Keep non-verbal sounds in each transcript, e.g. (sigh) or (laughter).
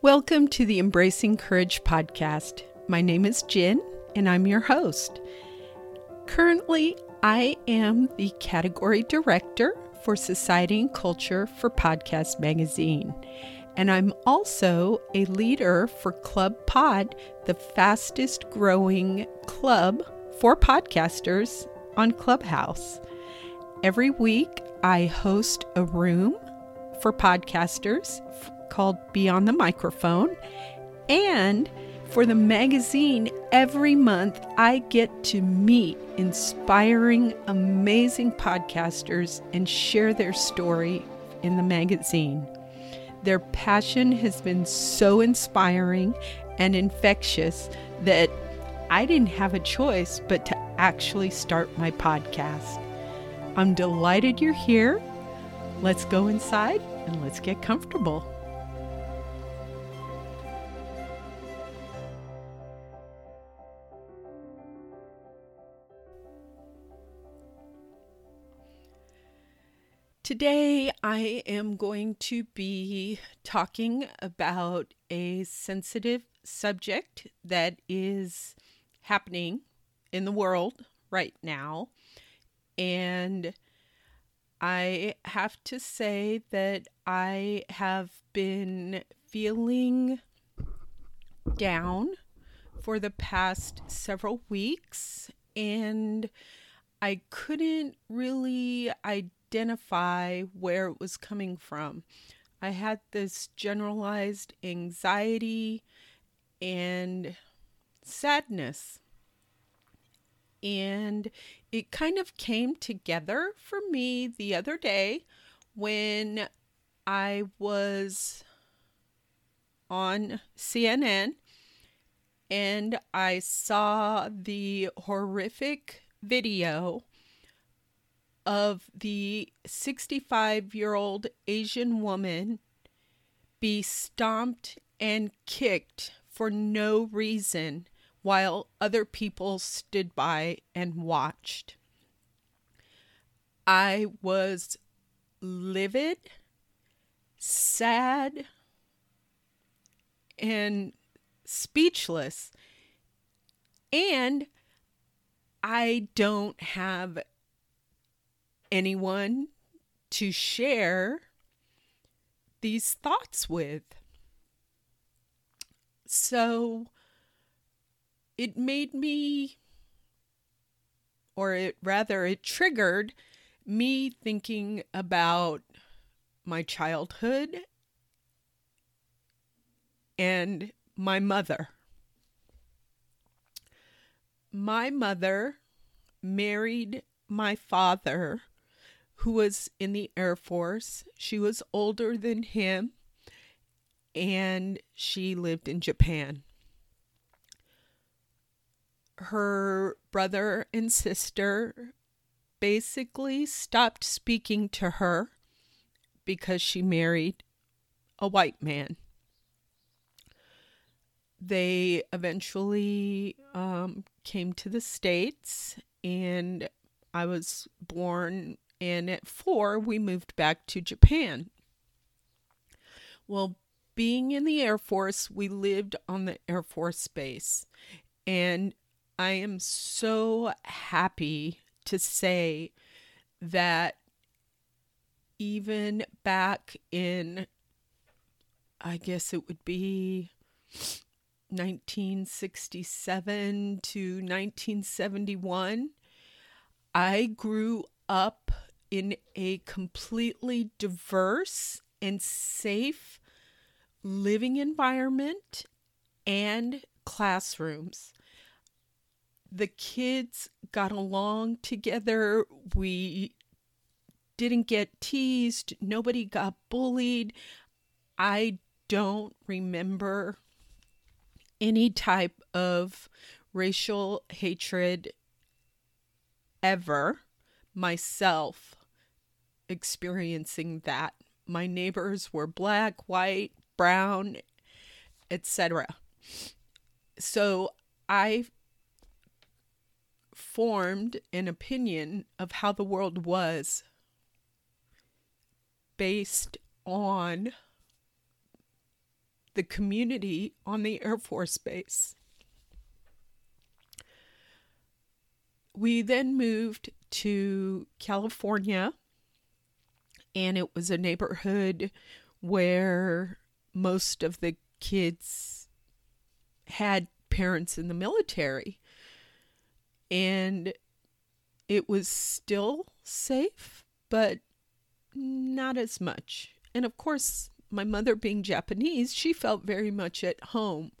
Welcome to the Embracing Courage podcast. My name is Jen, and I'm your host. Currently, I am the category director for Society and Culture for Podcast Magazine, and I'm also a leader for Club Pod, the fastest growing club for podcasters on Clubhouse. Every week, I host a room for podcasters called Beyond the Microphone. And for the magazine, every month I get to meet inspiring, amazing podcasters and share their story in the magazine. Their passion has been so inspiring and infectious that I didn't have a choice but to actually start my podcast. I'm delighted you're here. Let's go inside and let's get comfortable. Today, I am going to be talking about a sensitive subject that is happening in the world right now. And I have to say that I have been feeling down for the past several weeks, and I couldn't really identify where it was coming from. I had this generalized anxiety and sadness and it kind of came together for me the other day when I was on CNN and I saw the horrific video of the 65 year old Asian woman be stomped and kicked for no reason while other people stood by and watched. I was livid, sad, and speechless. And I don't have anyone to share these thoughts with. So it made me, or it rather, it triggered me thinking about my childhood and my mother. My mother married my father, who was in the Air Force. She was older than him, and she lived in Japan her brother and sister basically stopped speaking to her because she married a white man. They eventually um, came to the States, and I was born, and at four, we moved back to Japan. Well, being in the Air Force, we lived on the Air Force Base, and I am so happy to say that even back in, I guess it would be 1967 to 1971, I grew up in a completely diverse and safe living environment and classrooms the kids got along together. We didn't get teased. Nobody got bullied. I don't remember any type of racial hatred ever myself experiencing that. My neighbors were black, white, brown, etc. So I formed an opinion of how the world was based on the community on the Air Force Base. We then moved to California, and it was a neighborhood where most of the kids had parents in the military. And it was still safe, but not as much. And of course, my mother being Japanese, she felt very much at home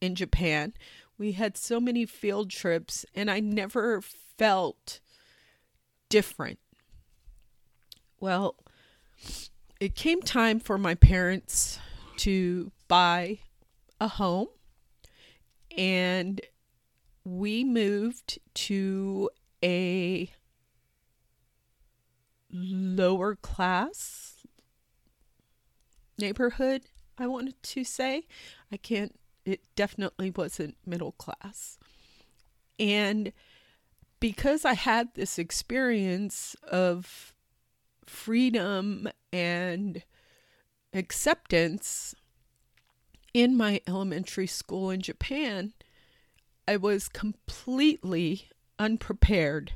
in Japan. We had so many field trips, and I never felt different. Well, it came time for my parents to buy a home, and we moved to a lower class neighborhood, I wanted to say. I can't, it definitely wasn't middle class. And because I had this experience of freedom and acceptance in my elementary school in Japan, I was completely unprepared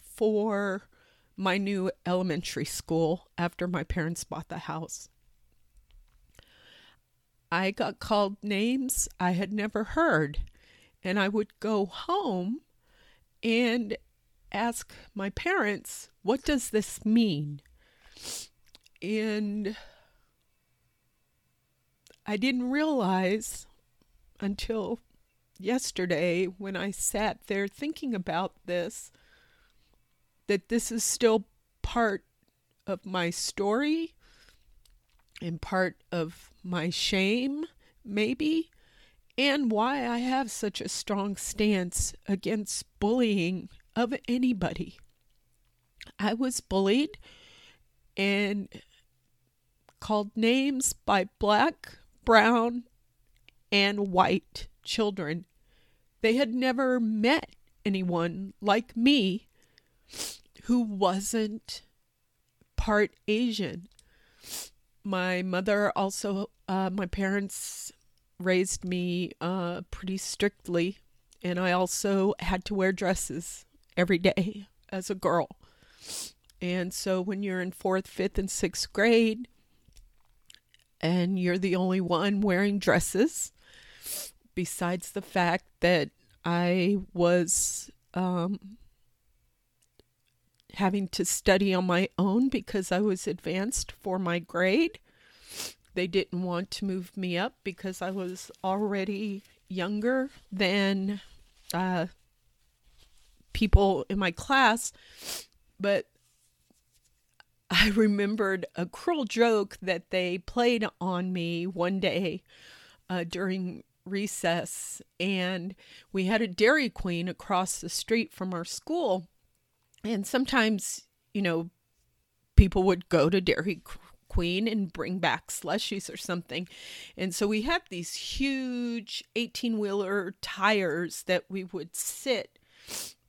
for my new elementary school after my parents bought the house. I got called names I had never heard, and I would go home and ask my parents, What does this mean? And I didn't realize until yesterday when I sat there thinking about this that this is still part of my story and part of my shame, maybe, and why I have such a strong stance against bullying of anybody. I was bullied and called names by black, brown, and white children. They had never met anyone like me who wasn't part Asian. My mother also, uh, my parents raised me uh, pretty strictly, and I also had to wear dresses every day as a girl. And so when you're in fourth, fifth, and sixth grade, and you're the only one wearing dresses, besides the fact that I was um, having to study on my own because I was advanced for my grade. They didn't want to move me up because I was already younger than uh, people in my class. But I remembered a cruel joke that they played on me one day uh, during recess, and we had a Dairy Queen across the street from our school and sometimes, you know, people would go to Dairy Queen and bring back slushies or something. And so we had these huge 18 wheeler tires that we would sit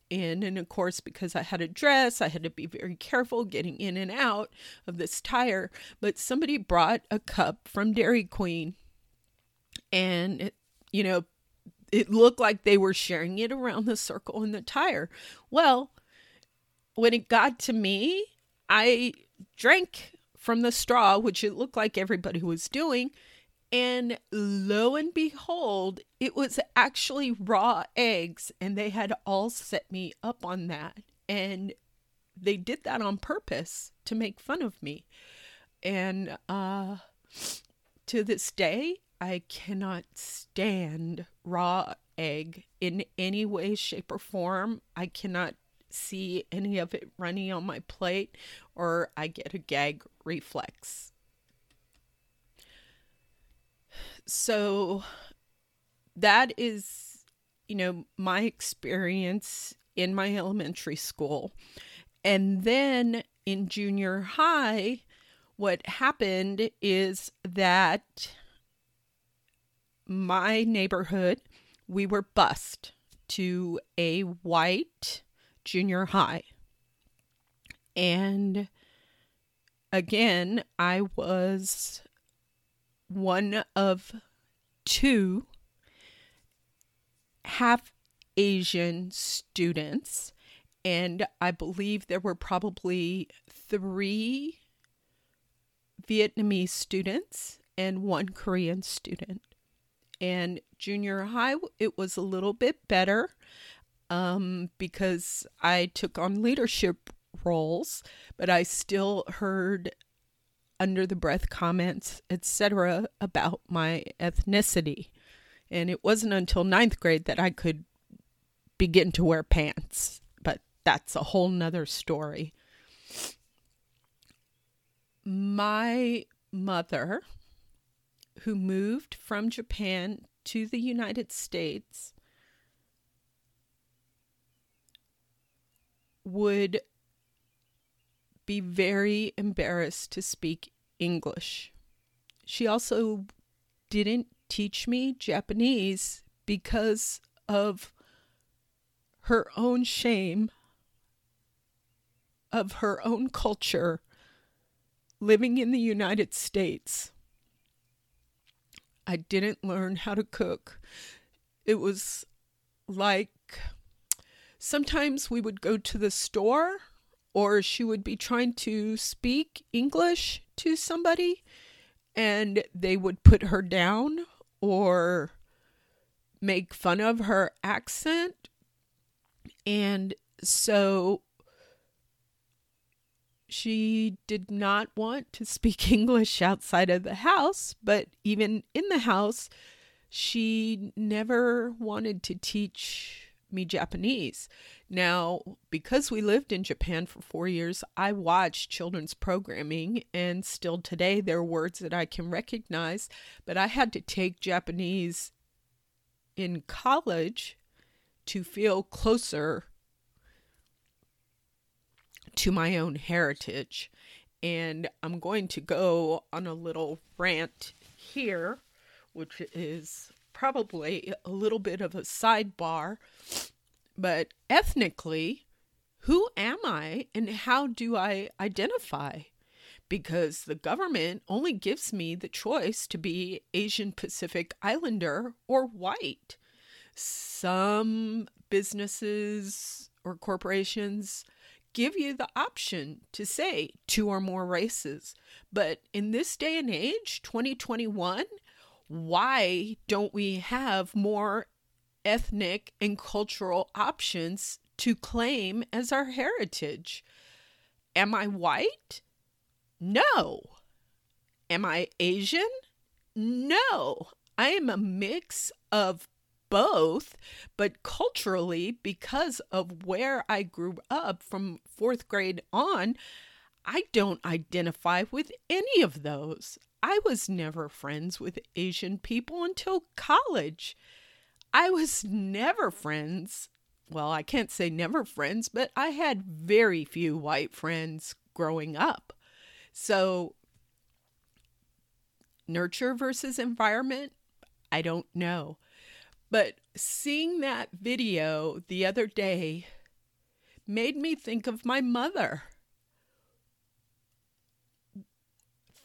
in. And of course, because I had a dress, I had to be very careful getting in and out of this tire. But somebody brought a cup from Dairy Queen and, it, you know, it looked like they were sharing it around the circle in the tire. Well, when it got to me, I drank from the straw, which it looked like everybody was doing. And lo and behold, it was actually raw eggs, and they had all set me up on that. And they did that on purpose to make fun of me. And uh, to this day, I cannot stand raw egg in any way, shape, or form. I cannot see any of it running on my plate or I get a gag reflex. So that is, you know, my experience in my elementary school. And then in junior high, what happened is that my neighborhood, we were bused to a white junior high. And again, I was one of two half Asian students, and I believe there were probably three Vietnamese students and one Korean student. And junior high, it was a little bit better um, because I took on leadership roles, but I still heard under the breath comments, etc., about my ethnicity. And it wasn't until ninth grade that I could begin to wear pants, but that's a whole nother story. My mother, who moved from Japan to the United States, would be very embarrassed to speak English. She also didn't teach me Japanese because of her own shame of her own culture living in the United States. I didn't learn how to cook. It was like sometimes we would go to the store or she would be trying to speak English to somebody and they would put her down or make fun of her accent. And so she did not want to speak (laughs) English outside of the house, but even in the house, she never wanted to teach me Japanese. Now, because we lived in Japan for four years, I watched children's programming, and still today there are words that I can recognize, but I had to take Japanese in college to feel closer to my own heritage. And I'm going to go on a little rant here, which is probably a little bit of a sidebar, but ethnically, who am I and how do I identify? Because the government only gives me the choice to be Asian Pacific Islander or white. Some businesses or corporations give you the option to say two or more races. But in this day and age, 2021, why don't we have more ethnic and cultural options to claim as our heritage? Am I white? No. Am I Asian? No. I am a mix of both, but culturally, because of where I grew up from fourth grade on, I don't identify with any of those. I was never friends with Asian people until college. I was never friends. Well, I can't say never friends, but I had very few white friends growing up. So, nurture versus environment, I don't know. But seeing that video the other day made me think of my mother.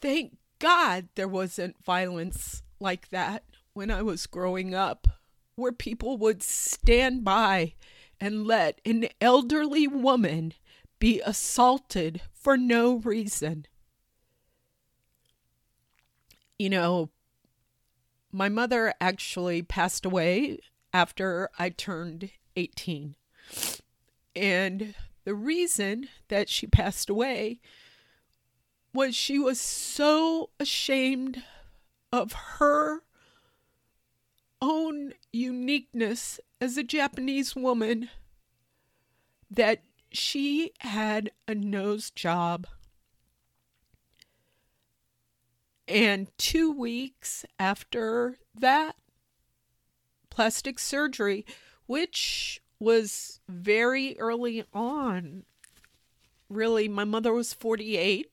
Thank God there wasn't violence like that when I was growing up, where people would stand by and let an elderly woman be assaulted for no reason. You know, my mother actually passed away after I turned 18. And the reason that she passed away was she was so ashamed of her own uniqueness as a Japanese woman that she had a nose job. And two weeks after that, plastic surgery, which was very early on. Really, my mother was 48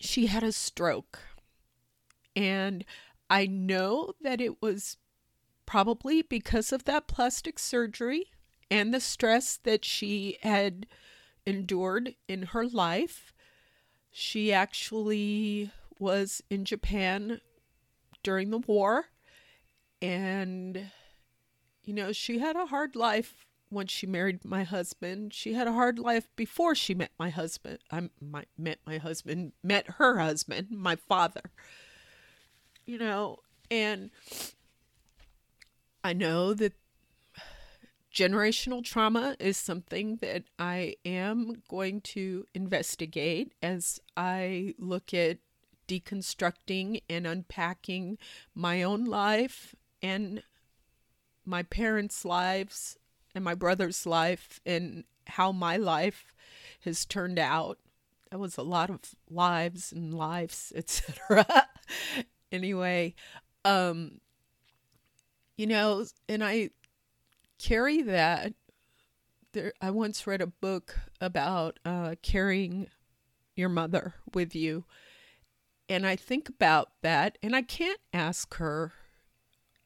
she had a stroke. And I know that it was probably because of that plastic surgery and the stress that she had endured in her life. She actually was in Japan during the war. And, you know, she had a hard life when she married my husband. She had a hard life before she met my husband. I my, met my husband, met her husband, my father. You know, and I know that generational trauma is something that I am going to investigate as I look at deconstructing and unpacking my own life and my parents' lives and my brother's life and how my life has turned out. That was a lot of lives and lives, (laughs) etc. anyway, um you know, and I carry that. There, I once read a book about uh, carrying your mother with you. And I think about that, and I can't ask her.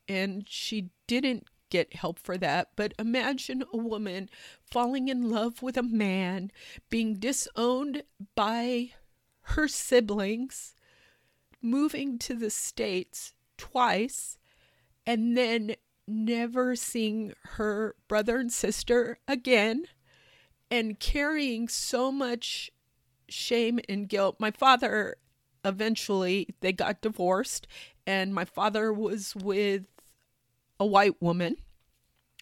And she didn't get help for that. But imagine a woman falling in love with a man, being disowned by her siblings, moving to the States twice, and then never seeing her brother and sister again and carrying so much shame and guilt. My father eventually they got divorced and my father was with a white woman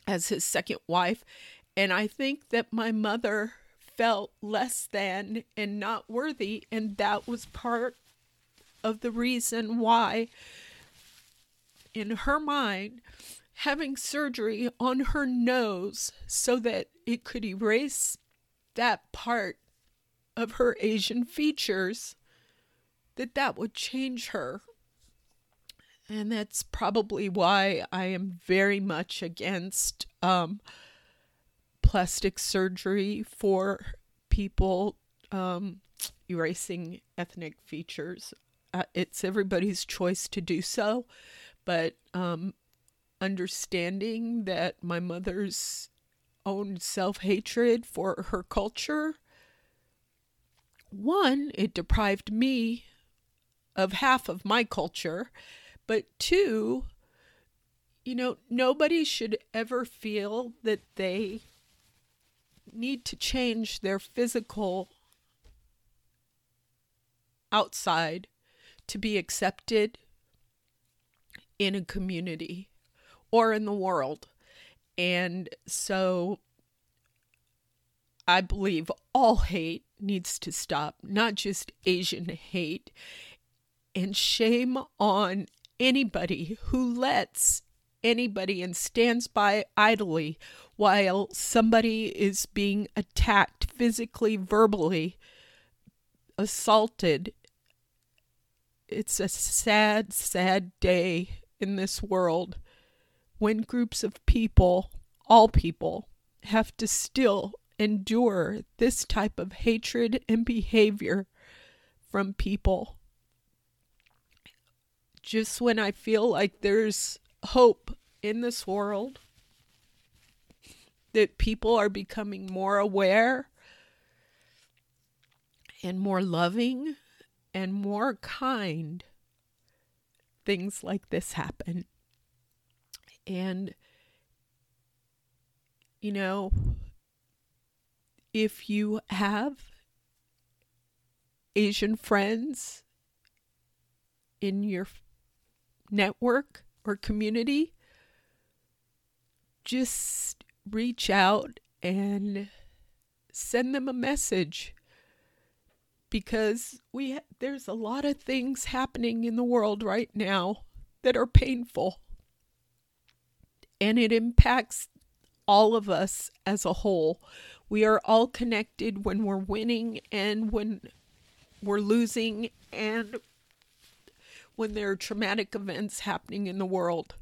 as his second wife and I think that my mother felt less than and not worthy and that was part of the reason why in her mind having surgery on her nose so that it could erase that part of her Asian features, that that would change her. And that's probably why I am very much against um, plastic surgery for people um, erasing ethnic features. Uh, it's everybody's choice to do so, but um, understanding that my mother's own self hatred for her culture, one, it deprived me of half of my culture, but two, you know, nobody should ever feel that they need to change their physical outside to be accepted in a community or in the world. And so I believe all hate needs to stop, not just Asian hate. And shame on anybody who lets anybody and stands by idly while somebody is being attacked physically, verbally, assaulted. It's a sad, sad day in this world when groups of people, all people, have to still endure this type of hatred and behavior from people. Just when I feel like there's hope in this world, that people are becoming more aware and more loving and more kind, things like this happen. And, you know, if you have Asian friends in your network or community, just reach out and send them a message because we ha- there's a lot of things happening in the world right now that are painful and it impacts all of us as a whole. We are all connected when we're winning and when we're losing and when there are traumatic events happening in the world.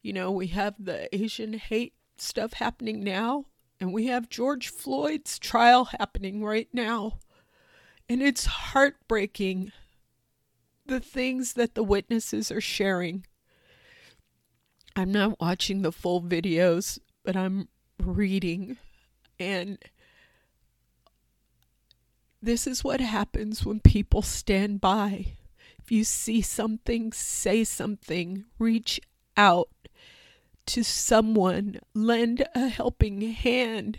You know, we have the Asian hate stuff happening now, and we have George Floyd's trial happening right now. And it's heartbreaking the things that the witnesses are sharing. I'm not watching the full videos, but I'm reading. And this is what happens when people stand by. You see something, say something, reach out to someone, lend a helping hand.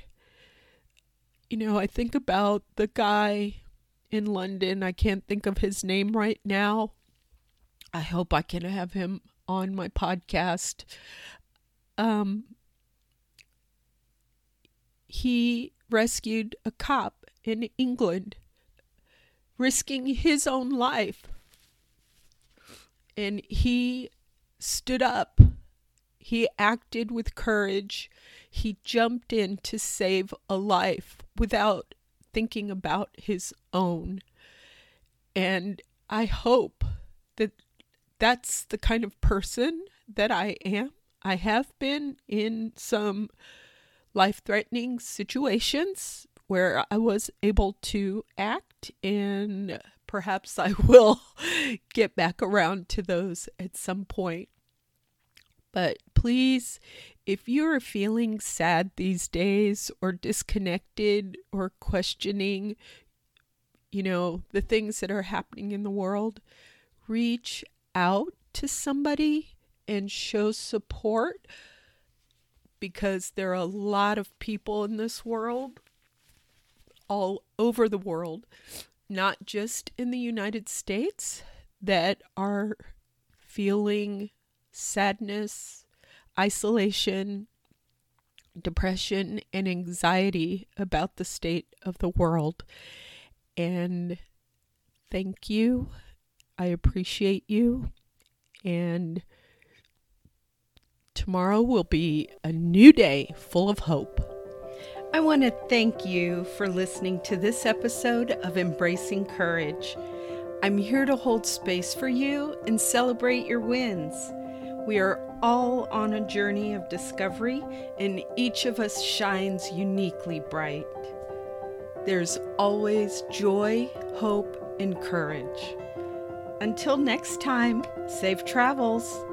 You know, I think about the guy in London. I can't think of his name right now. I hope I can have him on my podcast. Um, he rescued a cop in England, risking his own life. And he stood up. He acted with courage. He jumped in to save a life without thinking about his own. And I hope that that's the kind of person that I am. I have been in some life threatening situations where I was able to act, and perhaps I (laughs) will get back around to those at some point. But please, if you're feeling sad these days or disconnected or questioning, you know, the things that are happening in the world, reach out to somebody and show support because there are a lot of people in this world, all over the world, not just in the United States, that are feeling sadness, isolation, depression, and anxiety about the state of the world. And thank you. I appreciate you. And tomorrow will be a new day full of hope. I want to thank you for listening to this episode of Embracing Courage. I'm here to hold space for you and celebrate your wins. We are all on a journey of discovery, and each of us shines uniquely bright. There's always joy, hope, and courage. Until next time, safe travels.